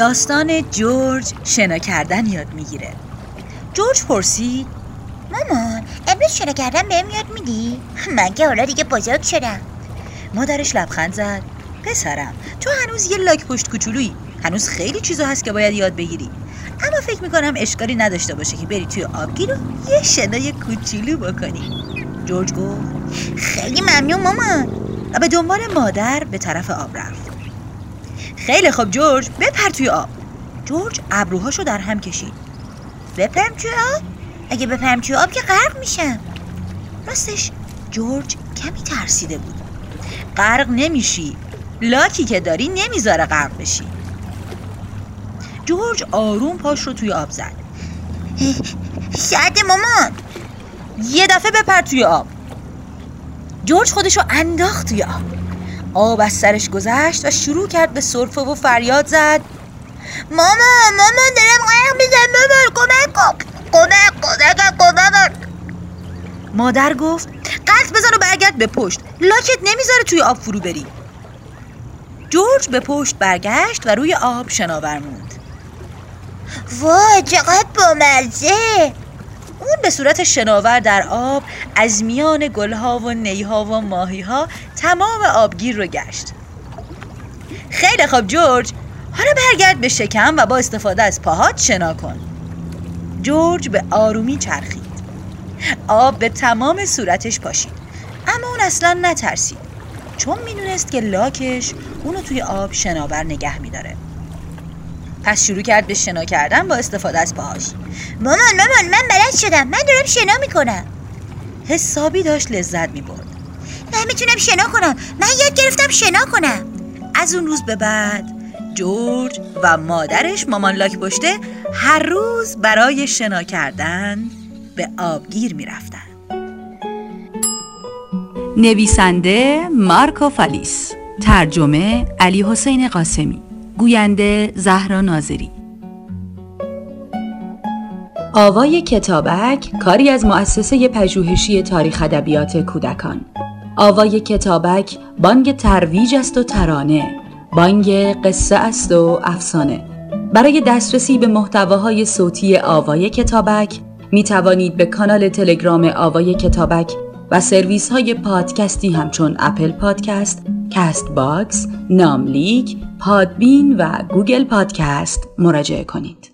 داستان جورج شنا کردن یاد می‌گیره. جورج پرسید مامان امروز شنا کردن بهم یاد میدی؟ من که حالا دیگه بزرگ شدم. مادرش لبخند زد. پسرم تو هنوز یه لاک پشت کوچولویی. هنوز خیلی چیزا هست که باید یاد بگیری. اما فکر می‌کنم اشکالی نداشته باشه که بری توی آبگیر و یه شنای کوچولو بکنی. جورج گفت خیلی ممنون مامان و به دنبال مادر به طرف آب رفت. خیلی خوب جورج بپر توی آب. جورج ابروهاشو در هم کشید. بپرم توی آب؟ اگه بپرم توی آب که غرق میشم. راستش جورج کمی ترسیده بود. غرق نمیشی. لاکی که داری نمی‌ذاره غرق بشی. جورج آروم پاش رو توی آب زد. سرد مامان یه دفعه بپر توی آب. جورج خودشو انداخت توی آب. آب از سرش گذشت و شروع کرد به سرفه و فریاد زد. مامان مامان دارم غرق میزم مامان کمک کن کمک کمک کمک مادر گفت قلط بزن و برگرد به پشت. لاکت نمی‌ذاره توی آب فرو بری. جورج به پشت برگشت و روی آب شناور موند. وای چقدر بامزه به صورت شناور در آب از میان گلها و نیها و ماهیها تمام آبگیر رو گشت. خیلی خوب جورج. حالا برگرد به شکم و با استفاده از پاهات شنا کن. جورج به آرومی چرخید. آب به تمام صورتش پاشید. اما اون اصلا نترسید. چون می‌دونست که لاکش اونو توی آب شناور نگه میداره. پس شروع کرد به شنا کردن با استفاده از پاهاش. مامان مامان من بلد شدم. من دارم شنا می‌کنم. حسابی داشت لذت می‌برد. من می‌تونم شنا کنم. من یاد گرفتم شنا کنم. از اون روز به بعد جورج و مادرش مامان لاک پشته هر روز برای شنا کردن به آبگیر می‌رفتن. نویسنده مارکو فالیس. ترجمه علی حسین قاسمی. گوینده زهرا ناظری. آوای کتابک کاری از مؤسسه پژوهشی تاریخ ادبیات کودکان. آوای کتابک بانگ ترویج است و ترانه. بانگ قصه است و افسانه. برای دسترسی به محتواهای صوتی آوای کتابک می توانید به کانال تلگرام آوای کتابک و سرویس های پادکستی همچون Apple Podcast، Castbox، ناملیک، Podbean و Google Podcast مراجعه کنید.